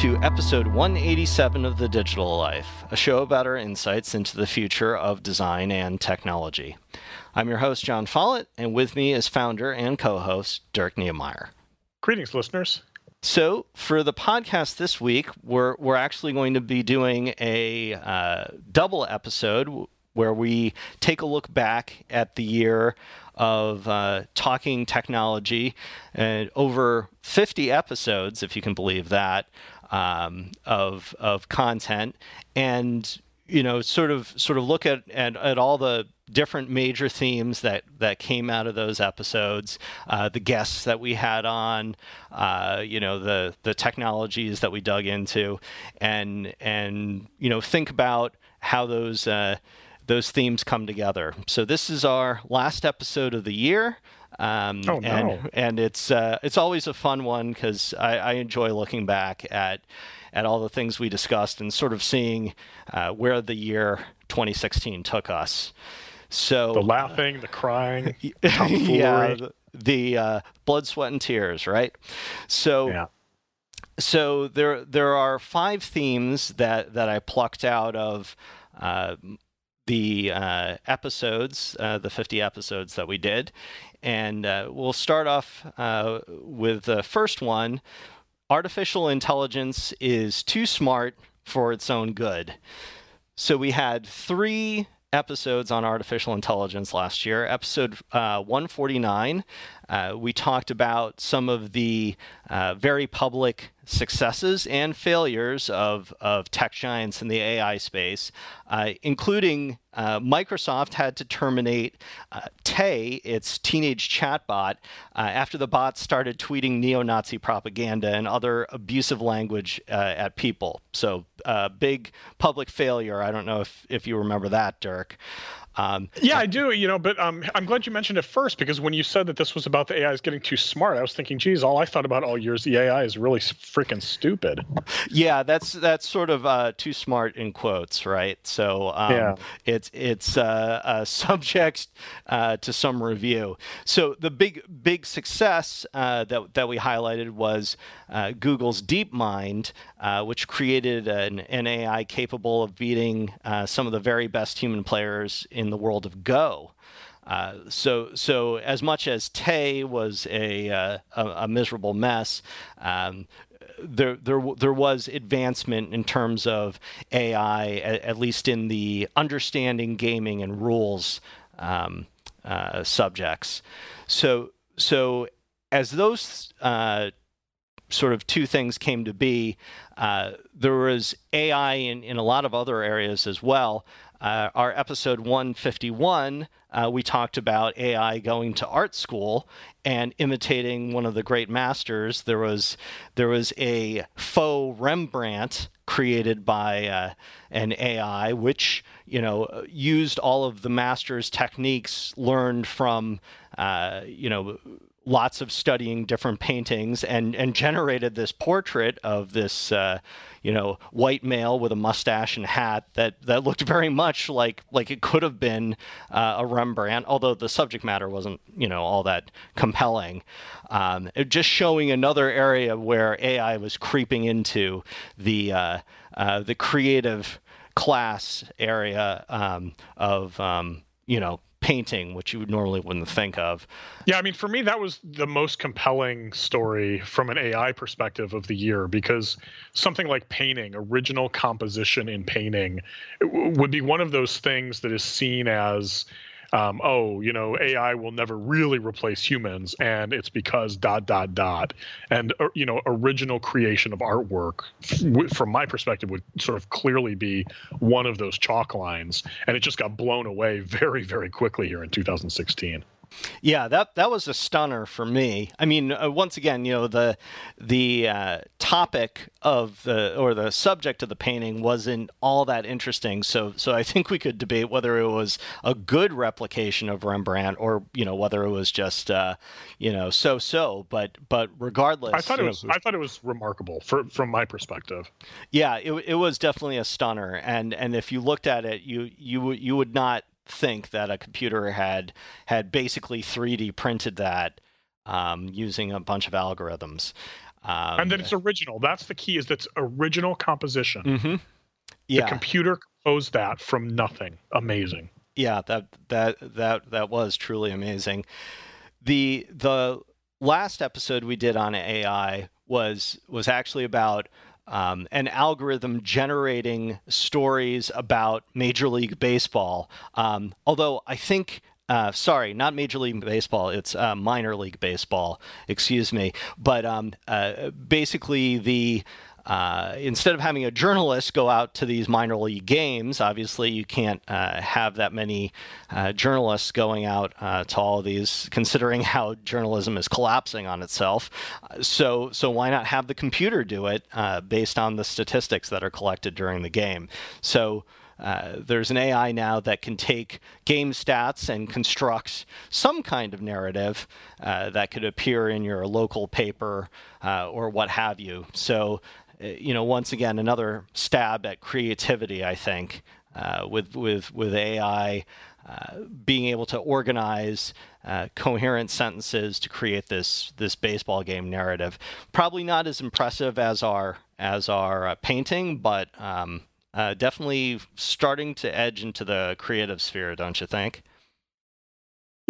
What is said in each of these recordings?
to episode 187 of The Digital Life, a show about our insights into the future of design and technology. I'm your host, Jon Follett, and with me is founder and co host, Dirk Knemeyer. Greetings, listeners. So, for the podcast this week, we're, we're actually going to be doing a uh, double episode where we take a look back at the year of uh, talking technology and over 50 episodes, if you can believe that, um, of, of content. And you know, sort of sort of look at, at, at all the different major themes that that came out of those episodes, uh, the guests that we had on, uh, you know, the the technologies that we dug into, and and you know, think about how those uh, those themes come together. So this is our last episode of the year. Um, oh, no. and and it's uh, it's always a fun one because I, I enjoy looking back at at all the things we discussed and sort of seeing uh, where the year 2016 took us. So the laughing, the crying, yeah, the, the uh, blood, sweat, and tears, right? So. Yeah. So there, there are five themes that, that I plucked out of uh, the uh, episodes, uh, the 50 episodes that we did. And uh, we'll start off uh, with the first one, artificial intelligence is too smart for its own good. So we had three episodes on artificial intelligence last year. Episode uh, 149, uh, we talked about some of the uh, very public successes and failures of, of tech giants in the AI space, uh, including uh, Microsoft had to terminate uh, Tay, its teenage chatbot, after the bot started tweeting neo Nazi propaganda and other abusive language at people. So, big public failure. I don't know if, if you remember that, Dirk. Um, yeah, I do. You know, but um, I'm glad you mentioned it first because when you said that this was about the AI is getting too smart, I was thinking, geez, all I thought about all years the AI is really freaking stupid. Yeah, that's that's sort of uh, too smart in quotes, right? So um, yeah. it's it's uh, uh, subject to some review. So the big big success uh, that that we highlighted was uh, Google's DeepMind, uh, which created an, an, AI capable of beating some of the very best human players in the world of Go. Uh, so, so as much as Tay was a, uh, a, a, miserable mess, um, there, there, there was advancement in terms of AI, at, at least in the understanding gaming and rules um, uh, subjects. So, so as those uh, sort of two things came to be, uh, there was AI in, in a lot of other areas as well. Uh, our episode 151, uh, we talked about AI going to art school and imitating one of the great masters. There was there was a faux Rembrandt created by uh, an AI, which you know used all of the master's techniques learned from uh, you know lots of studying different paintings and and generated this portrait of this uh, you know white male with a mustache and hat that that looked very much like like it could have been uh, a Rembrandt although the subject matter wasn't you know all that compelling. Um, just showing another area where AI was creeping into the uh, uh, the creative class area um, of um, you know painting, which you would normally wouldn't think of. Yeah, I mean, for me, that was the most compelling story from an AI perspective of the year because something like painting, original composition in painting, would be one of those things that is seen as um, oh, you know, AI will never really replace humans, and it's because dot dot dot, and uh, you know, original creation of artwork, from my perspective, would sort of clearly be one of those chalk lines, and it just got blown away very, very quickly here in 2016. Yeah, that that was a stunner for me. I mean, uh, once again, you know, the the uh, topic of the or the subject of the painting wasn't all that interesting. So so I think we could debate whether it was a good replication of Rembrandt or you know whether it was just uh, you know so so. But but regardless, I thought it was know, I thought it was remarkable for, from my perspective. Yeah, it it was definitely a stunner. And and if you looked at it, you you you would not think that a computer had had basically 3D printed that um, using a bunch of algorithms. Um, and that it's original. That's the key. Is that's original composition. Mm-hmm. Yeah. The computer composed that from nothing. Amazing. Yeah, that that that that was truly amazing. The the last episode we did on AI was was actually about um, an algorithm generating stories about Major League Baseball. Um, although I think uh, sorry, not Major League Baseball. It's uh, minor league baseball. Excuse me. But um, uh, basically, the uh, instead of having a journalist go out to these minor league games, obviously you can't uh, have that many uh, journalists going out uh, to all of these, considering how journalism is collapsing on itself. So, so why not have the computer do it uh, based on the statistics that are collected during the game? So. Uh, there's an AI now that can take game stats and construct some kind of narrative that could appear in your local paper or what have you. So you know, once again, another stab at creativity, I think, uh, with, with, with AI uh, being able to organize uh, coherent sentences to create this, this baseball game narrative. Probably not as impressive as our, as our uh, painting, but um, uh, definitely starting to edge into the creative sphere, don't you think?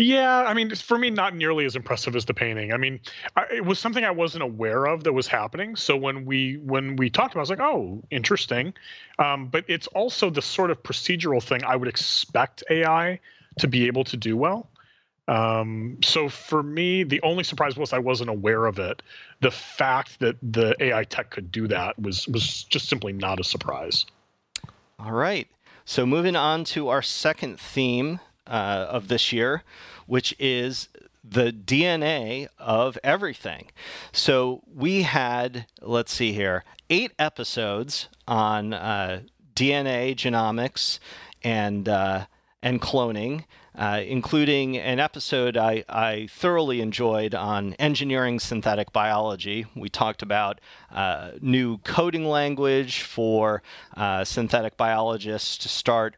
Yeah, I mean, for me, not nearly as impressive as the painting. I mean, I, it was something I wasn't aware of that was happening. So when we when we talked about, it, I was like, oh, interesting. Um, but it's also the sort of procedural thing I would expect AI to be able to do well. Um, so for me, the only surprise was I wasn't aware of it. The fact that the AI tech could do that was was just simply not a surprise. All right. So moving on to our second theme uh, of this year, which is the DNA of everything. So we had, let's see here, eight episodes on uh, DNA genomics and uh, and cloning, uh, including an episode I, I, thoroughly enjoyed on engineering synthetic biology. We talked about uh, new coding language for uh, synthetic biologists to start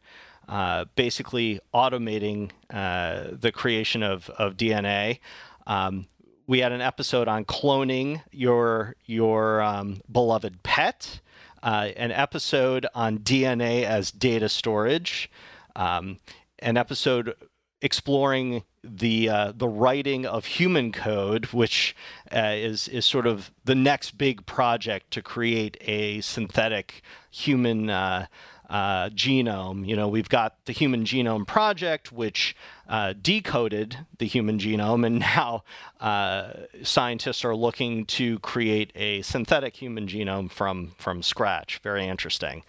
uh, basically automating uh, the creation of, of DNA. Um, we had an episode on cloning your your um, beloved pet, uh, an episode on DNA as data storage, um, an episode exploring the uh, the writing of human code, which uh, is is sort of the next big project to create a synthetic human uh, uh, genome. You know, we've got the Human Genome Project, which uh, decoded the human genome, and now uh, scientists are looking to create a synthetic human genome from from scratch. Very interesting.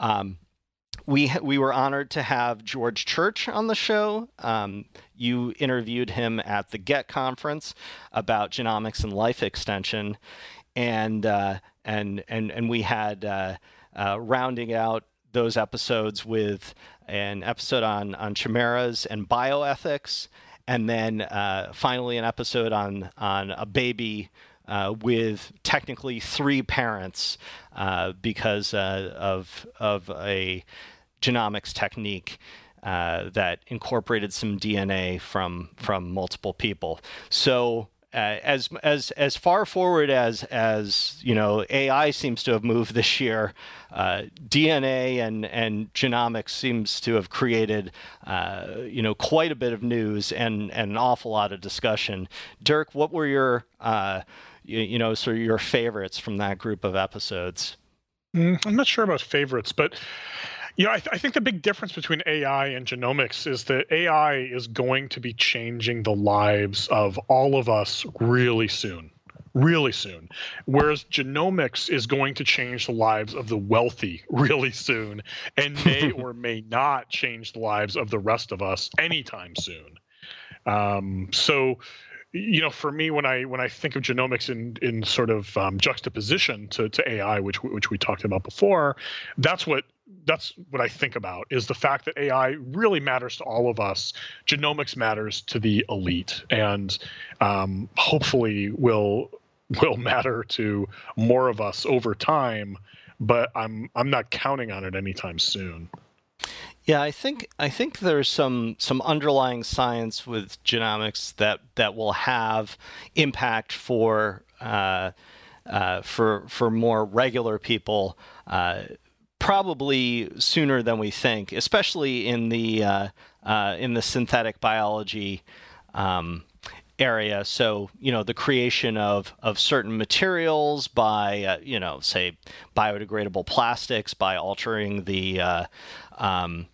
Um, we we were honored to have George Church on the show. Um, you interviewed him at the Get conference about genomics and life extension, and uh, and and and we had uh, uh, rounding out those episodes with an episode on on chimeras and bioethics, and then uh, finally an episode on on a baby uh, with technically three parents uh, because uh, of of a genomics technique. Uh, that incorporated some DNA from from multiple people. So as as as far forward as as you know AI seems to have moved this year, uh, DNA and and genomics seems to have created uh, you know quite a bit of news and, and an awful lot of discussion. Dirk, what were your uh, you, you, know sort of your favorites from that group of episodes? Mm, I'm not sure about favorites, but know, I, th- I, think the big difference between AI and genomics is that AI is going to be changing the lives of all of us really soon, really soon. Whereas genomics is going to change the lives of the wealthy really soon and may or may not change the lives of the rest of us anytime soon. Um, so, you know, for me, when I when I think of genomics in in sort of um, juxtaposition to, to AI, which which we talked about before, that's what that's what I think about is the fact that AI really matters to all of us. Genomics matters to the elite, and um, hopefully will will matter to more of us over time. But I'm I'm not counting on it anytime soon. Yeah, I think I think there's some some underlying science with genomics that that will have impact for. Uh, for for more regular people probably sooner than we think, especially in the uh, uh, in the synthetic biology um, area. So you know the creation of of certain materials by uh, you know say biodegradable plastics by altering the uh, um,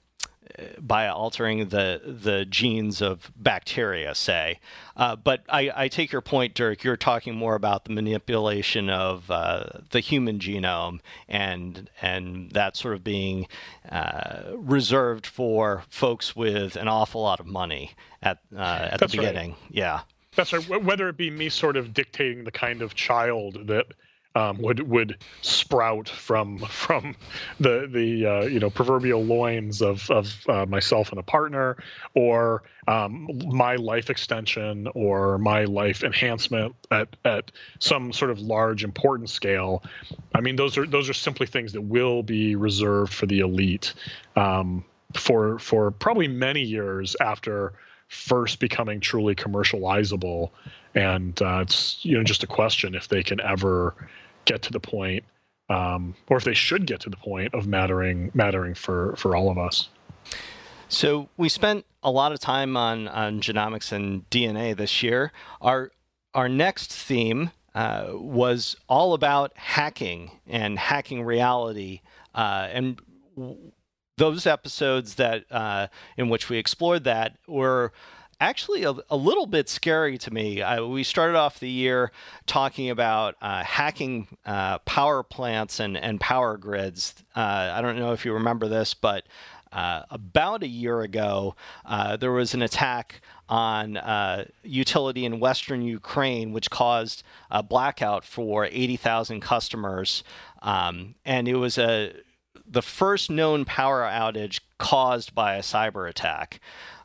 by altering the the genes of bacteria, say. Uh, but I, I, take your point, Dirk. You're talking more about the manipulation of uh, the human genome and and that sort of being uh, reserved for folks with an awful lot of money at uh, at That's the beginning. Right. Yeah. That's right. Whether it be me sort of dictating the kind of child that um, would would sprout from from the the uh, you know proverbial loins of of uh, myself and a partner, or um, my life extension or my life enhancement at at some sort of large important scale. I mean, those are those are simply things that will be reserved for the elite um, for for probably many years after first becoming truly commercializable and uh, it's you know just a question if they can ever get to the point, um, or if they should get to the point of mattering mattering for for all of us. So we spent a lot of time on on genomics and DNA this year. Our our next theme uh, was all about hacking and hacking reality, uh, and those episodes that uh, in which we explored that were actually a, a, little bit scary to me. Uh, we started off the year talking about uh, hacking uh, power plants and, and power grids. Uh, I don't know if you remember this, but uh, about a year ago, uh, there was an attack on utility in western Ukraine, which caused a blackout for 80,000 customers. Um, and it was a the first known power outage caused by a cyber attack.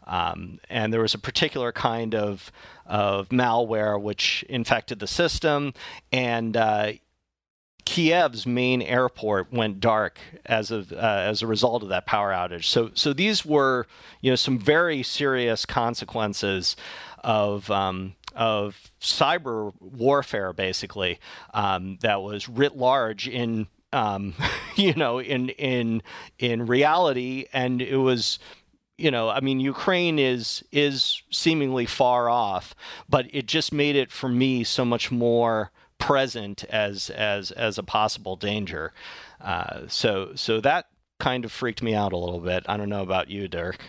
Um, and there was a particular kind of, of malware which infected the system, and uh, Kiev's main airport went dark as of uh, as a result of that power outage. So so these were you know some very serious consequences of um, of cyber warfare, basically um, that was writ large in um, you know in in in reality, and it was you know, I mean, Ukraine is is seemingly far off, but it just made it for me so much more present as as as a possible danger. Uh, so so that kind of freaked me out a little bit. I don't know about you, Dirk.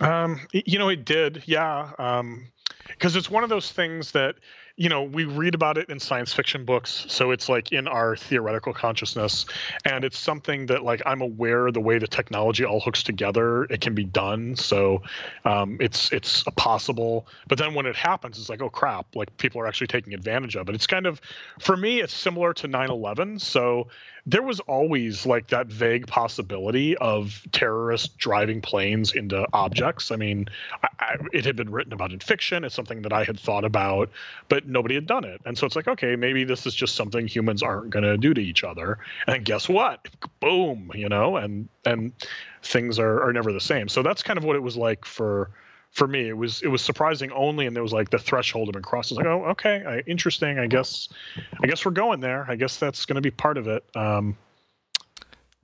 Um, you know, it did, yeah. Um, because it's one of those things that you know we read about it in science fiction books so it's like in our theoretical consciousness and it's something that like i'm aware the way the technology all hooks together it can be done so um, it's it's possible but then when it happens it's like oh crap like people are actually taking advantage of it. It's kind of for me it's similar to 9-11 so there was always like that vague possibility of terrorists driving planes into objects. I mean, I, I, it had been written about in fiction. It's something that I had thought about, but nobody had done it. And so it's like, okay, maybe this is just something humans aren't going to do to each other. And guess what? Boom, you know, and and things are are never the same. So that's kind of what it was like for for me it was it was surprising only and there was like the threshold had been crossed I was like oh okay I, interesting i guess i guess we're going there. I guess that's going to be part of it. Um,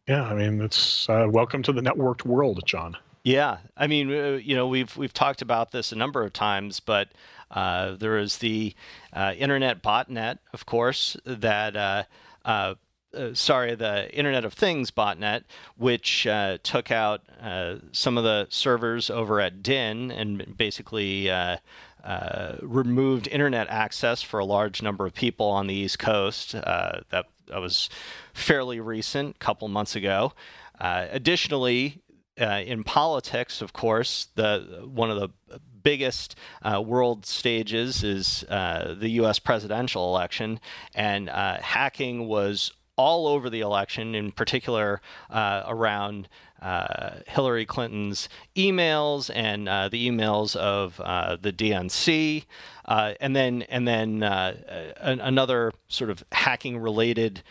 yeah i mean it's uh, welcome to the networked world john. Yeah i mean uh, you know we've we've talked about this a number of times but uh, there is the uh, internet botnet of course that uh, sorry, the Internet of Things botnet, which uh, took out uh, some of the servers over at Dyn and basically uh, uh, removed internet access for a large number of people on the East Coast. That, that was fairly recent, a couple months ago. additionally, in politics, of course, the one of the biggest uh, world stages is uh, the U.S. presidential election, and uh, hacking was all over the election, in particular uh, around uh, Hillary Clinton's emails and uh, the emails of uh, the DNC, uh, and then and then uh, another sort of hacking related.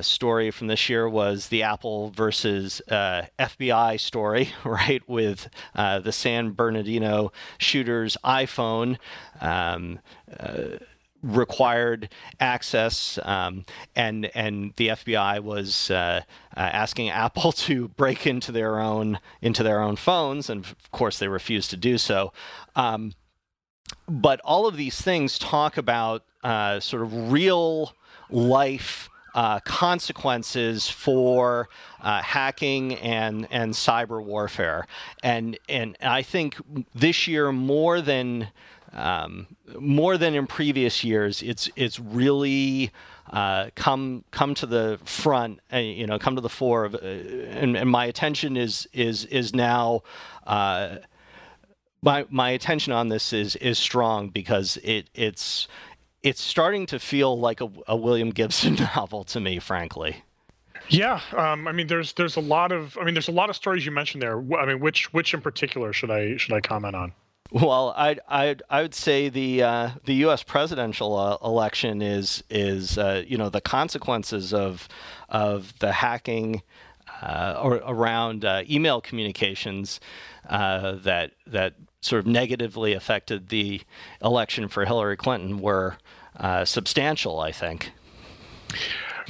story from this year was the Apple versus FBI story, right? With the San Bernardino shooter's iPhone um, required access, um, and and the FBI was uh, uh, asking Apple to break into their own into their own phones, and of course they refused to do so. Um, but all of these things talk about uh, sort of real life uh, consequences for uh, hacking and and cyber warfare, and and I think this year more than um, more than in previous years, it's it's really uh, come come to the front, uh, you know, come to the fore of, uh, and, and, my attention is is is now. Uh, my my attention on this is is strong because it it's it's starting to feel like a, a William Gibson novel to me, frankly. Yeah, um, I mean, there's there's a lot of I mean, there's a lot of stories you mentioned there. I mean, which which in particular should I should I comment on? Well, I I I would say the uh, the U.S. presidential uh, election is is uh, you know the consequences of of the hacking uh, or around uh, email communications uh, that that sort of negatively affected the election for Hillary Clinton were substantial, I think.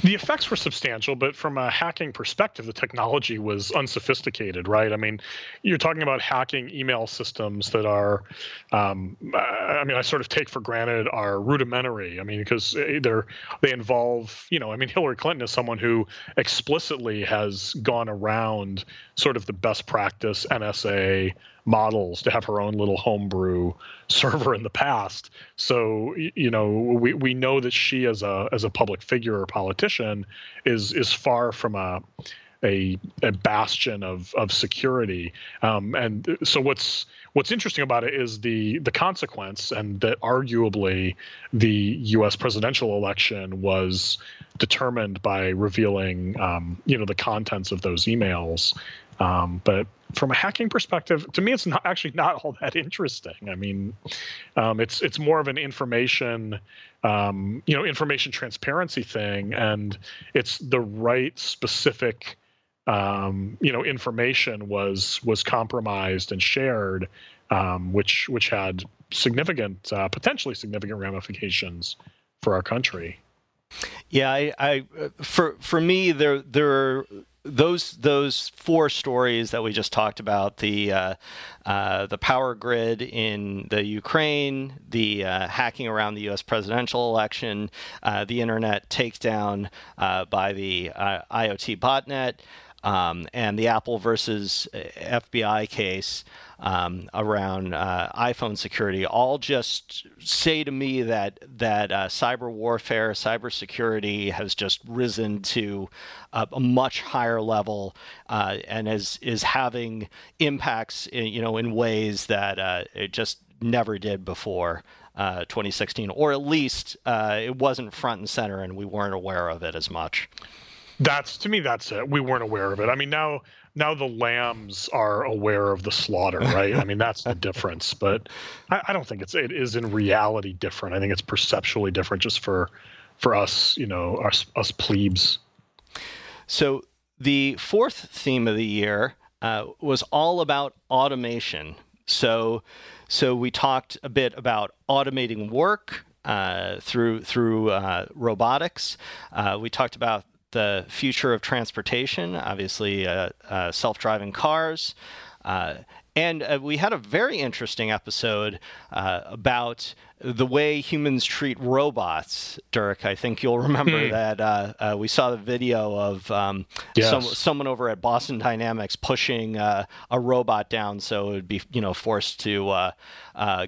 The effects were substantial, but from a hacking perspective, the technology was unsophisticated, right? I mean, you're talking about hacking email systems that are, um, I mean, I sort of take for granted are rudimentary. I mean, because they're they involve, you know, I mean, Hillary Clinton is someone who explicitly has gone around sort of the best practice NSA models to have her own little homebrew server in the past. So you know we, we know that she as a as a public figure or politician is is far from a a, a bastion of of security. Um, and so what's what's interesting about it is the the consequence and that arguably the U.S. presidential election was determined by revealing um, you know the contents of those emails. Um, but from a hacking perspective, to me, it's not actually not all that interesting. I mean, um, it's it's more of an information, um, you know, information transparency thing, and it's the right specific, um, you know, information was was compromised and shared, um, which which had significant, uh, potentially significant ramifications for our country. Yeah, I, I for for me there there are those those four stories that we just talked about the uh, uh, the power grid in the Ukraine, the uh, hacking around the U.S. presidential election, uh, the internet takedown uh, by the uh, IoT botnet, um, and the Apple versus FBI case um, around uh, iPhone security all just say to me that that uh, cyber warfare, cybersecurity has just risen to a, a much higher level uh, and is is having impacts, in, you know, in ways that uh, it just never did before. Uh, 2016, or at least uh, it wasn't front and center, and we weren't aware of it as much. That's to me. That's it. We weren't aware of it. I mean, now now the lambs are aware of the slaughter, right? I mean, that's the difference. But I, I, don't think it's it is in reality different. I think it's perceptually different just for for us, you know, us us plebes. So the fourth theme of the year uh, was all about automation. So so we talked a bit about automating work. Uh, through through uh, robotics, uh, we talked about the future of transportation, obviously, uh, uh, self driving cars. Uh, and uh, we had a very interesting episode uh, about the way humans treat robots, Dirk. I think you'll remember hmm. that uh, we saw the video of um, yes. some, someone over at Boston Dynamics pushing a robot down so it would be, you know, forced to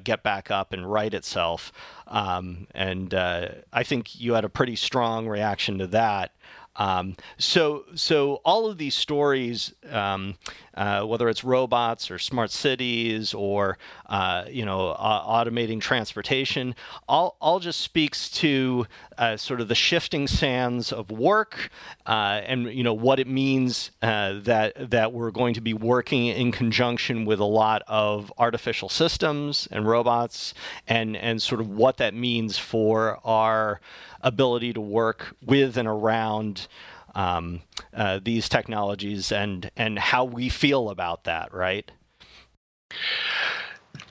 get back up and right itself. Um, and I think you had a pretty strong reaction to that. Um, so, so all of these stories, um, uh, whether it's robots or smart cities or uh, you know automating transportation, all all just speaks to uh, sort of the shifting sands of work uh, and you know what it means that that we're going to be working in conjunction with a lot of artificial systems and robots and and sort of what that means for our ability to work with and around um, uh, these technologies and and how we feel about that, right?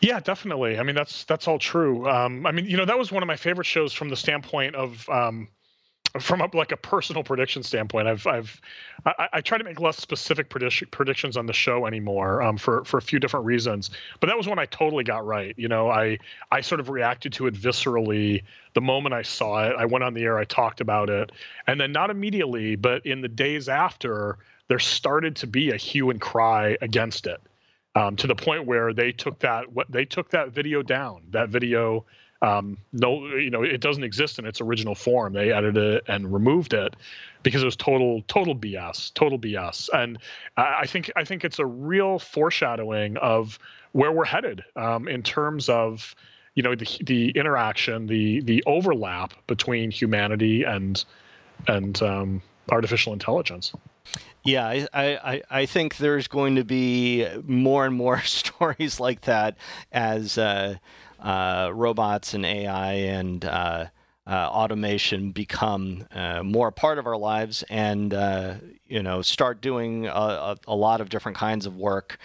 Yeah, definitely. I mean, that's that's all true. Um, I mean, you know, that was one of my favorite shows from the standpoint of um, from a, like a personal prediction standpoint, I've I've I, I, try to make less specific prediction, predictions on the show anymore um, for for a few different reasons. But that was one I totally got right. You know, I I sort of reacted to it viscerally the moment I saw it. I went on the air, I talked about it, and then not immediately, but in the days after, there started to be a hue and cry against it. Um, to the point where they took that what they took that video down. That video um, no, you know, it doesn't exist in its original form. They edited it and removed it because it was total, total BS, total BS. And I think I think it's a real foreshadowing of where we're headed um, in terms of you know the the interaction, the the overlap between humanity and and um, artificial intelligence. Yeah, I, I, I think there's going to be more and more stories like that as uh, uh, robots and AI and uh, uh, automation become uh, more a part of our lives and uh, you know start doing a, a, lot of different kinds of work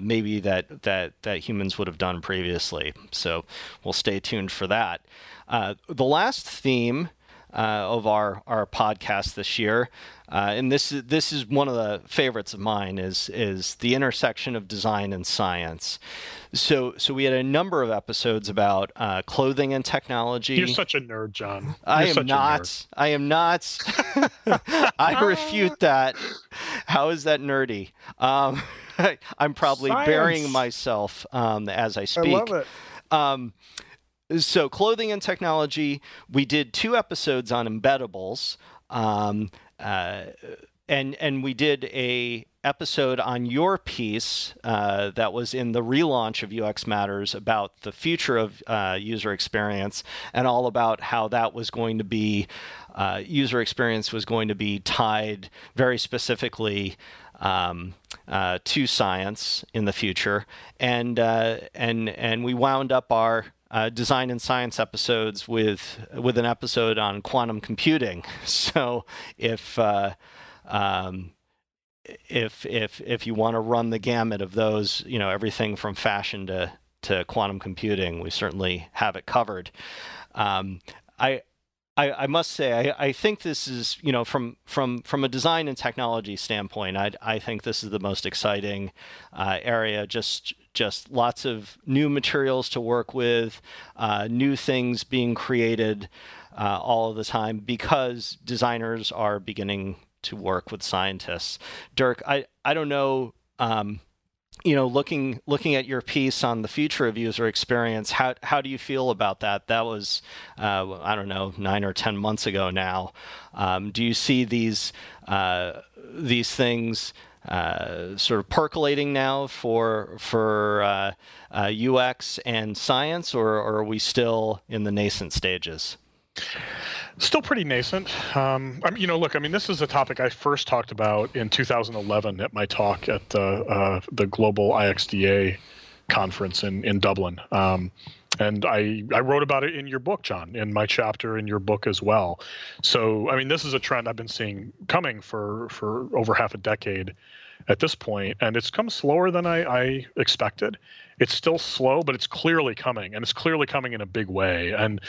maybe that, that that humans would have done previously. So we'll stay tuned for that. The last theme of our, our podcast this year uh, and this is this is one of the favorites of mine is is the intersection of design and science. So so we had a number of episodes about uh, clothing and technology. You're such a nerd, Jon. You're I am not. I am not. I refute that. How is that nerdy? Um, I'm probably Science. burying myself um, as I speak. I love it. Um, so clothing and technology. We did two episodes on embeddables. Um, uh, and and we did a episode on your piece uh, that was in the relaunch of UX Matters about the future of uh, user experience and all about how that was going to be uh, user experience was going to be tied very specifically um, uh, to science in the future, and uh, and and we wound up our uh, design and science episodes with with an episode on quantum computing. So if uh, um, if if if you want to run the gamut of those, you know everything from fashion to to quantum computing, we certainly have it covered. Um, I I, I, must say, I, I, think this is, you know, from from from a design and technology standpoint, I, I think this is the most exciting uh, area. Just just lots of new materials to work with, uh, new things being created uh, all of the time because designers are beginning to work with scientists. Dirk, I I don't know. Um, you know, looking looking at your piece on the future of user experience, how how do you feel about that? That was, uh, I don't know, nine or ten months ago now. Um, do you see these uh, these things uh, sort of percolating now for for UX uh, uh, and science, or, or are we still in the nascent stages? Still pretty nascent. Um, I mean, you know, look, I mean, this is a topic I first talked about in 2011 at my talk at the uh, the Global IXDA conference in in Dublin. Um, and I, I wrote about it in your book, Jon, in my chapter in your book as well. So, I mean, this is a trend I've been seeing coming for, for over half a decade at this point, and it's come slower than I, I expected. It's still slow, but it's clearly coming, and it's clearly coming in a big way. And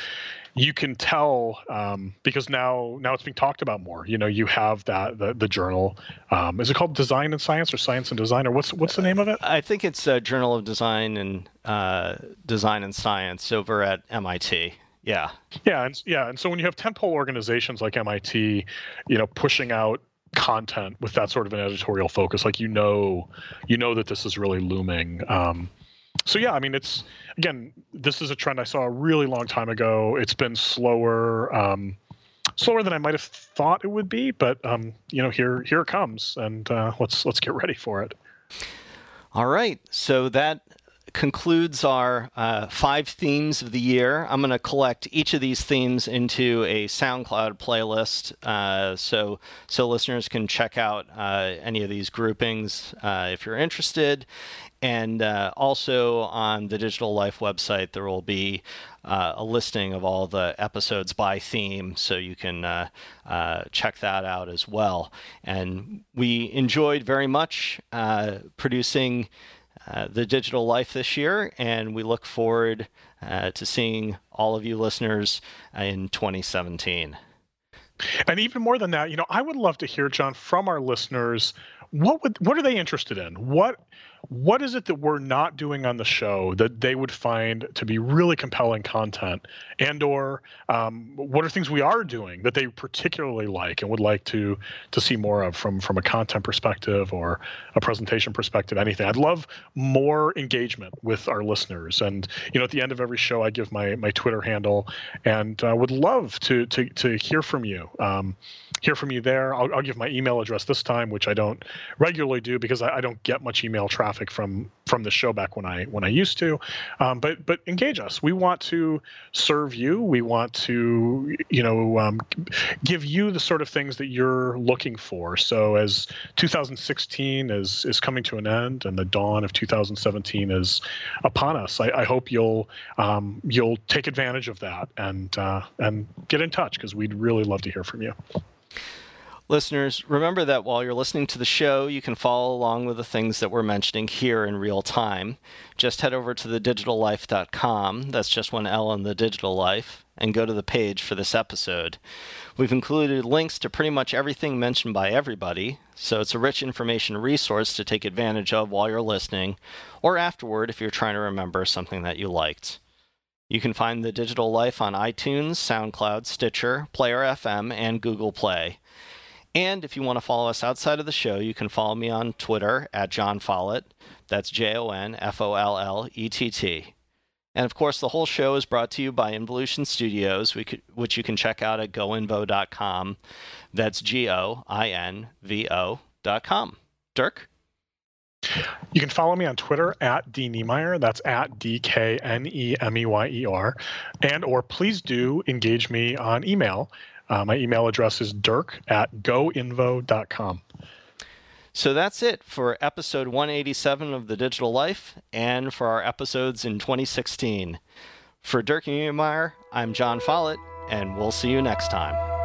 you can tell um, because now now it's being talked about more. You know, you have that the, the journal. Um, is it called Design and Science or Science and Design or what's what's the name of it? I think it's a Journal of Design and uh, Design and Science over at MIT. Yeah. Yeah, and yeah, and so when you have tentpole organizations like MIT, you know, pushing out content with that sort of an editorial focus, like you know, you know that this is really looming. Um, so yeah, I mean, it's again, this is a trend I saw a really long time ago. It's been slower, um, slower than I might have thought it would be, but um, you know, here here it comes, and uh, let's let's get ready for it. All right, so that concludes our uh, five themes of the year. I'm going to collect each of these themes into a SoundCloud playlist, uh, so so listeners can check out uh, any of these groupings uh, if you're interested. And uh, also on the Digital Life website, there will be uh, a listing of all the episodes by theme, so you can check that out as well. And we enjoyed very much producing uh, the digital life this year, and we look forward uh, to seeing all of you listeners in 2017. And even more than that, you know, I would love to hear, Jon, from our listeners what would what are they interested in? What what is it that we're not doing on the show that they would find to be really compelling content? And or um, what are things we are doing that they particularly like and would like to to see more of from from a content perspective or a presentation perspective anything? I'd love more engagement with our listeners. And you know at the end of every show i give my my twitter handle and uh, would love to to to hear from you um, hear from you there. I'll, I'll, give my email address this time, which I don't regularly do because I, I, don't get much email traffic from from the show back when I when I used to. Um, but but engage us. We want to serve you. We want to you know um, give you the sort of things that you're looking for. So as 2016 is is coming to an end and the dawn of 2017 is upon us, I, I hope you'll um, you'll take advantage of that and uh, and get in touch because we'd really love to hear from you. Listeners, remember that while you're listening to the show, you can follow along with the things that we're mentioning here in real time. Just head over to thedigitallife.com, that's just one L in the digital life, and go to the page for this episode. We've included links to pretty much everything mentioned by everybody, so it's a rich information resource to take advantage of while you're listening, or afterward if you're trying to remember something that you liked. You can find The Digital Life on iTunes, SoundCloud, Stitcher, Player FM, and Google Play. And if you want to follow us outside of the show, you can follow me on Twitter at Jon Follett. That's J O N F O L L E T T. And of course, the whole show is brought to you by Involution Studios, which you can check out at goinvo.com. That's G O I N V O.com. Dirk? You can follow me on Twitter at D Knemeyer. That's at D K N E M E Y E R. And or please do engage me on email. Uh, my email address is dirk at goinvo.com. So that's it for episode 187 of The Digital Life and for our episodes in 2016. For Dirk Knemeyer, I'm Jon Follett, and we'll see you next time.